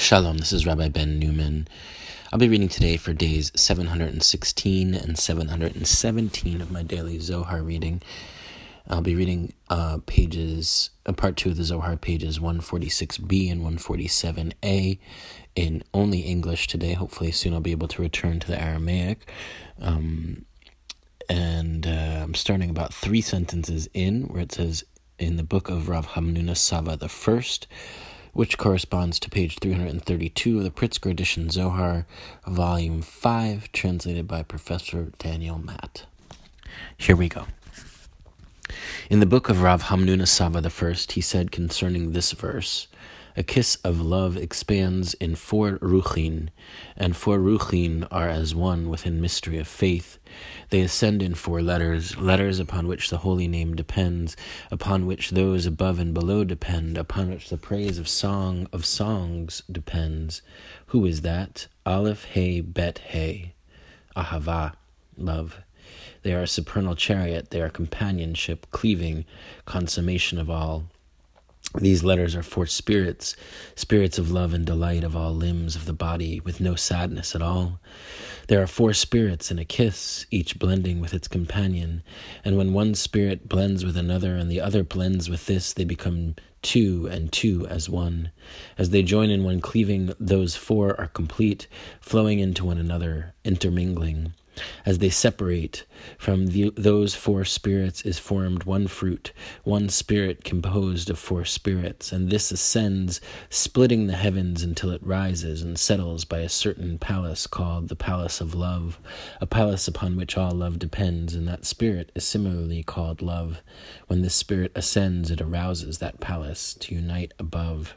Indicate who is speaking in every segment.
Speaker 1: Shalom, this is Rabbi Ben Newman. I'll be reading today for days 716 and 717 of my daily Zohar reading. I'll be reading uh, pages, uh, part two of the Zohar, pages 146b and 147a in only English today. Hopefully, soon I'll be able to return to the Aramaic. Um, and uh, I'm starting about three sentences in where it says, in the book of Rav Hamnuna Sava the first, which corresponds to page 332 of the Pritzker edition Zohar, volume 5, translated by Professor Daniel Matt. Here we go. In the book of Rav Hamnuna Sava I, he said concerning this verse, a kiss of love expands in four ruchin, and four ruchin are as one within mystery of faith. They ascend in four letters, letters upon which the holy name depends, upon which those above and below depend, upon which the praise of song of songs depends. Who is that? Aleph, Hey, Bet, Hey. Ahava, love. They are a supernal chariot, they are companionship, cleaving, consummation of all. These letters are for spirits, spirits of love and delight of all limbs of the body, with no sadness at all. There are four spirits in a kiss, each blending with its companion, and when one spirit blends with another and the other blends with this, they become two and two as one. As they join in one cleaving, those four are complete, flowing into one another, intermingling. As they separate from the, those four spirits is formed one fruit, one spirit composed of four spirits, and this ascends, splitting the heavens until it rises and settles by a certain palace called the Palace of Love, a palace upon which all love depends, and that spirit is similarly called love. When this spirit ascends, it arouses that palace to unite above.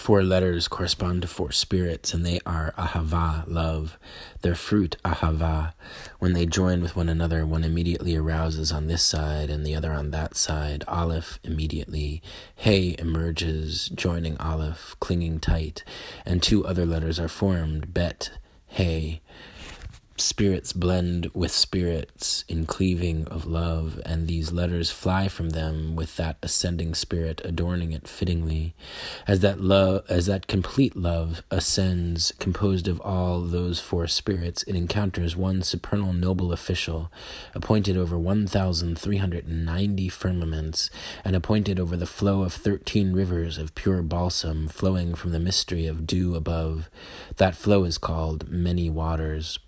Speaker 1: Four letters correspond to four spirits, and they are ahava, love. Their fruit, ahava. When they join with one another, one immediately arouses on this side and the other on that side. Aleph immediately. Hey emerges, joining Aleph, clinging tight, and two other letters are formed, bet, hey spirits blend with spirits in cleaving of love, and these letters fly from them with that ascending spirit adorning it fittingly. As that love as that complete love ascends, composed of all those four spirits, it encounters one supernal noble official, appointed over one thousand three hundred and ninety firmaments, and appointed over the flow of thirteen rivers of pure balsam flowing from the mystery of dew above. That flow is called many waters.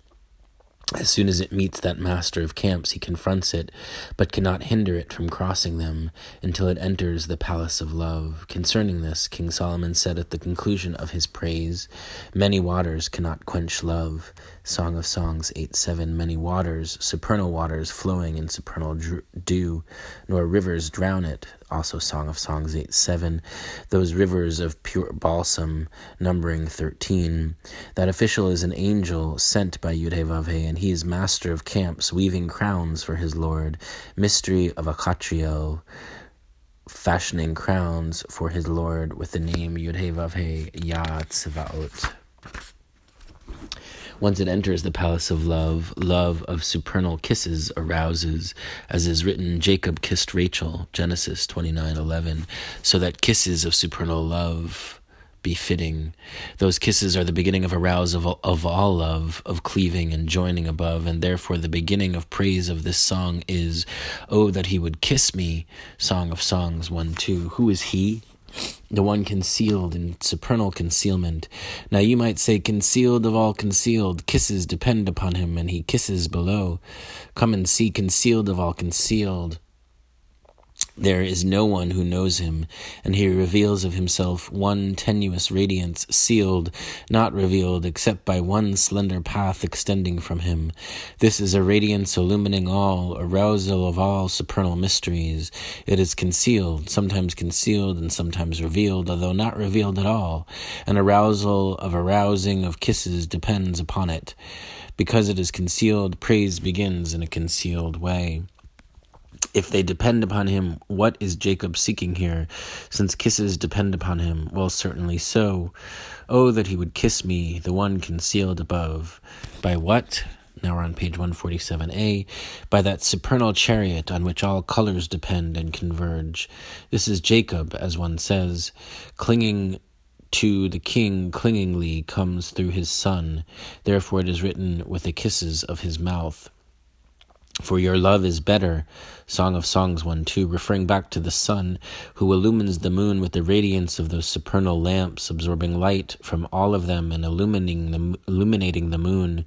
Speaker 1: As soon as it meets that master of camps, he confronts it, but cannot hinder it from crossing them until it enters the palace of love. Concerning this, King Solomon said at the conclusion of his praise, Many waters cannot quench love. Song of Songs 8 7 Many waters, supernal waters flowing in supernal dew, nor rivers drown it. Also, Song of Songs 8 7 Those rivers of pure balsam, numbering 13. That official is an angel sent by Yudhevavhe, and he is master of camps, weaving crowns for his lord. Mystery of Akatriel fashioning crowns for his lord with the name Yudhevavhe Yah Tzvaot. Once it enters the palace of love, love of supernal kisses arouses, as is written, Jacob kissed Rachel, Genesis 29:11, so that kisses of supernal love befitting. Those kisses are the beginning of arousal of, of all love, of cleaving and joining above, and therefore the beginning of praise of this song is, Oh, that he would kiss me. Song of Songs 1 2. Who is he? The one concealed in supernal concealment. Now you might say, concealed of all concealed, kisses depend upon him, and he kisses below. Come and see, concealed of all concealed. There is no one who knows him, and he reveals of himself one tenuous radiance, sealed, not revealed except by one slender path extending from him. This is a radiance illumining all, arousal of all supernal mysteries. It is concealed, sometimes concealed and sometimes revealed, although not revealed at all. An arousal of arousing of kisses depends upon it. Because it is concealed, praise begins in a concealed way. If they depend upon him, what is Jacob seeking here, since kisses depend upon him? Well, certainly so. Oh, that he would kiss me, the one concealed above. By what? now we're on page 147a, by that supernal chariot on which all colors depend and converge. This is Jacob, as one says, clinging to the king clingingly comes through his son. Therefore it is written with the kisses of his mouth. For your love is better, Song of Songs 1 2, referring back to the sun, who illumines the moon with the radiance of those supernal lamps, absorbing light from all of them and illuminating the, illuminating the moon.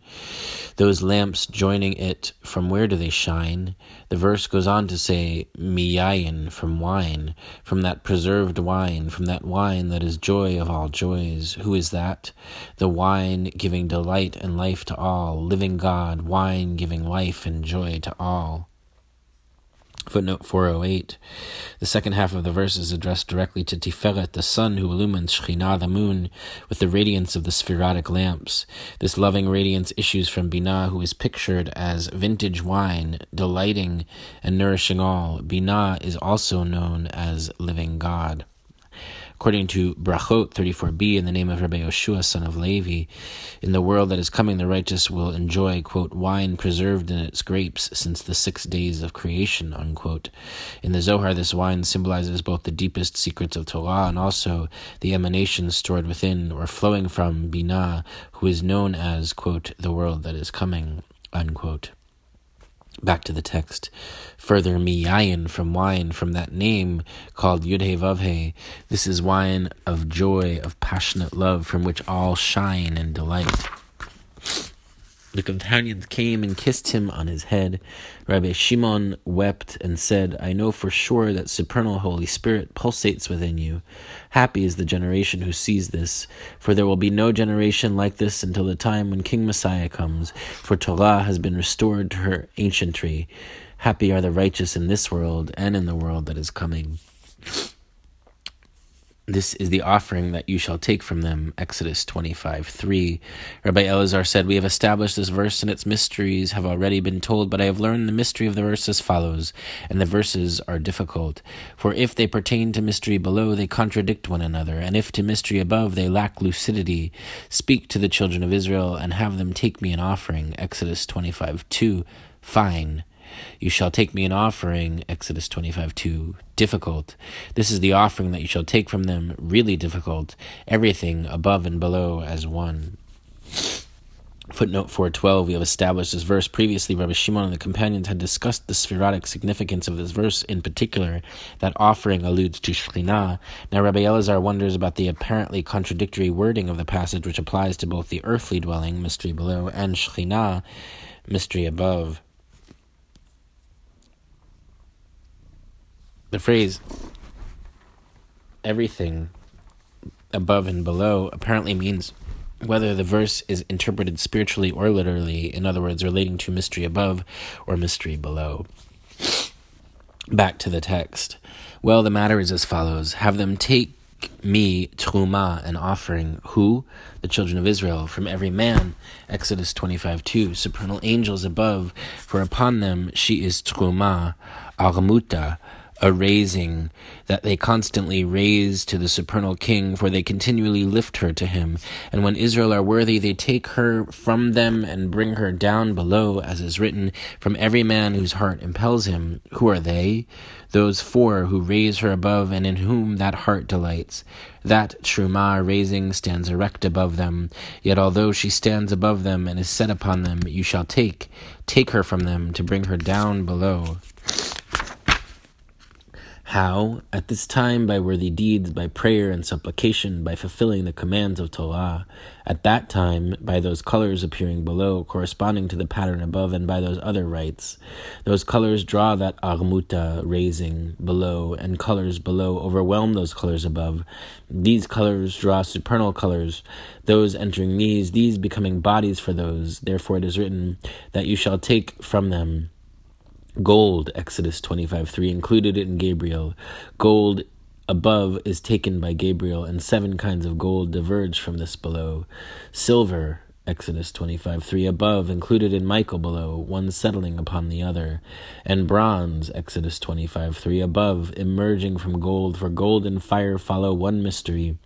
Speaker 1: Those lamps joining it, from where do they shine? The verse goes on to say, Miyayin, from wine, from that preserved wine, from that wine that is joy of all joys. Who is that? The wine giving delight and life to all, living God, wine giving life and joy to all. Footnote 408. The second half of the verse is addressed directly to Tiferet, the sun who illumines Shekhinah, the moon, with the radiance of the sefirotic lamps. This loving radiance issues from Binah, who is pictured as vintage wine, delighting and nourishing all. Binah is also known as living God. According to Brachot 34b, in the name of Rabbi Yoshua, son of Levi, in the world that is coming, the righteous will enjoy, quote, wine preserved in its grapes since the six days of creation, unquote. In the Zohar, this wine symbolizes both the deepest secrets of Torah and also the emanations stored within or flowing from Binah, who is known as, quote, the world that is coming, unquote. Back to the text. Further, miyayin from wine, from that name called Yudhe Vavhe. This is wine of joy, of passionate love, from which all shine and delight. The companions came and kissed him on his head. Rabbi Shimon wept and said, I know for sure that supernal Holy Spirit pulsates within you. Happy is the generation who sees this, for there will be no generation like this until the time when King Messiah comes, for Torah has been restored to her ancientry. Happy are the righteous in this world and in the world that is coming. This is the offering that you shall take from them. Exodus 25 3. Rabbi Elazar said, We have established this verse, and its mysteries have already been told, but I have learned the mystery of the verse as follows, and the verses are difficult. For if they pertain to mystery below, they contradict one another, and if to mystery above, they lack lucidity. Speak to the children of Israel, and have them take me an offering. Exodus 25 2. Fine. You shall take me an offering, Exodus 25 2. Difficult. This is the offering that you shall take from them, really difficult. Everything above and below as one. Footnote 412, we have established this verse. Previously, Rabbi Shimon and the companions had discussed the sefirotic significance of this verse, in particular, that offering alludes to Shekhinah. Now, Rabbi Elazar wonders about the apparently contradictory wording of the passage, which applies to both the earthly dwelling, mystery below, and Shekhinah, mystery above. The phrase everything above and below apparently means whether the verse is interpreted spiritually or literally, in other words, relating to mystery above or mystery below. Back to the text. Well, the matter is as follows Have them take me truma, an offering. Who? The children of Israel, from every man. Exodus 25 2. Supernal angels above, for upon them she is truma, armuta, a raising that they constantly raise to the supernal king, for they continually lift her to him. And when Israel are worthy, they take her from them and bring her down below, as is written, from every man whose heart impels him. Who are they? Those four who raise her above, and in whom that heart delights. That Truma raising stands erect above them. Yet although she stands above them and is set upon them, you shall take, take her from them to bring her down below. How? At this time, by worthy deeds, by prayer and supplication, by fulfilling the commands of Torah. At that time, by those colors appearing below, corresponding to the pattern above, and by those other rites. Those colors draw that armuta raising below, and colors below overwhelm those colors above. These colors draw supernal colors, those entering these, these becoming bodies for those. Therefore, it is written that you shall take from them Gold, Exodus 25 3, included in Gabriel. Gold above is taken by Gabriel, and seven kinds of gold diverge from this below. Silver, Exodus 25 3, above, included in Michael below, one settling upon the other. And bronze, Exodus 25 3, above, emerging from gold, for gold and fire follow one mystery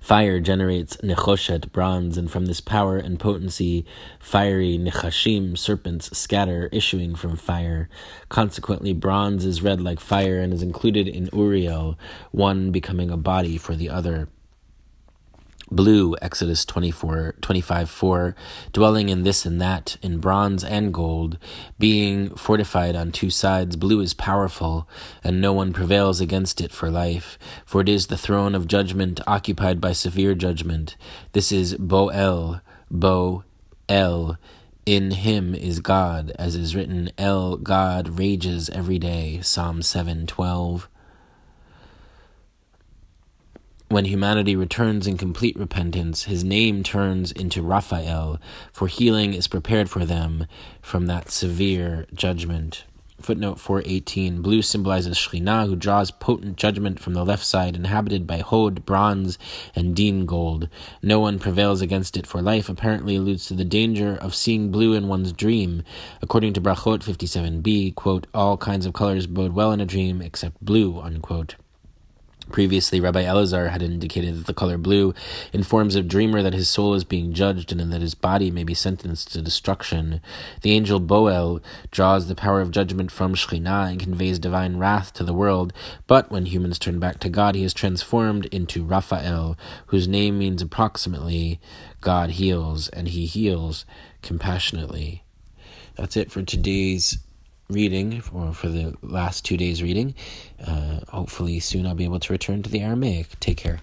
Speaker 1: Fire generates nechoshet, bronze, and from this power and potency, fiery nechashim, serpents, scatter, issuing from fire. Consequently, bronze is red like fire and is included in Uriel, one becoming a body for the other. Blue, Exodus 24, 25, 4, dwelling in this and that, in bronze and gold, being fortified on two sides, blue is powerful, and no one prevails against it for life, for it is the throne of judgment occupied by severe judgment. This is Bo-El, Bo-El, in him is God, as is written, El, God, rages every day, Psalm 7, 12. When humanity returns in complete repentance, his name turns into Raphael, for healing is prepared for them from that severe judgment. Footnote 418 Blue symbolizes Shekhinah, who draws potent judgment from the left side, inhabited by Hod, bronze, and Din gold. No one prevails against it for life, apparently alludes to the danger of seeing blue in one's dream. According to Brachot 57b, quote, all kinds of colors bode well in a dream except blue, unquote. Previously, Rabbi Elazar had indicated that the color blue informs a dreamer that his soul is being judged and that his body may be sentenced to destruction. The angel Boel draws the power of judgment from Shekhinah and conveys divine wrath to the world, but when humans turn back to God, he is transformed into Raphael, whose name means approximately God heals, and he heals compassionately. That's it for today's reading or for the last two days reading. Uh, hopefully soon I'll be able to return to the Aramaic. Take care.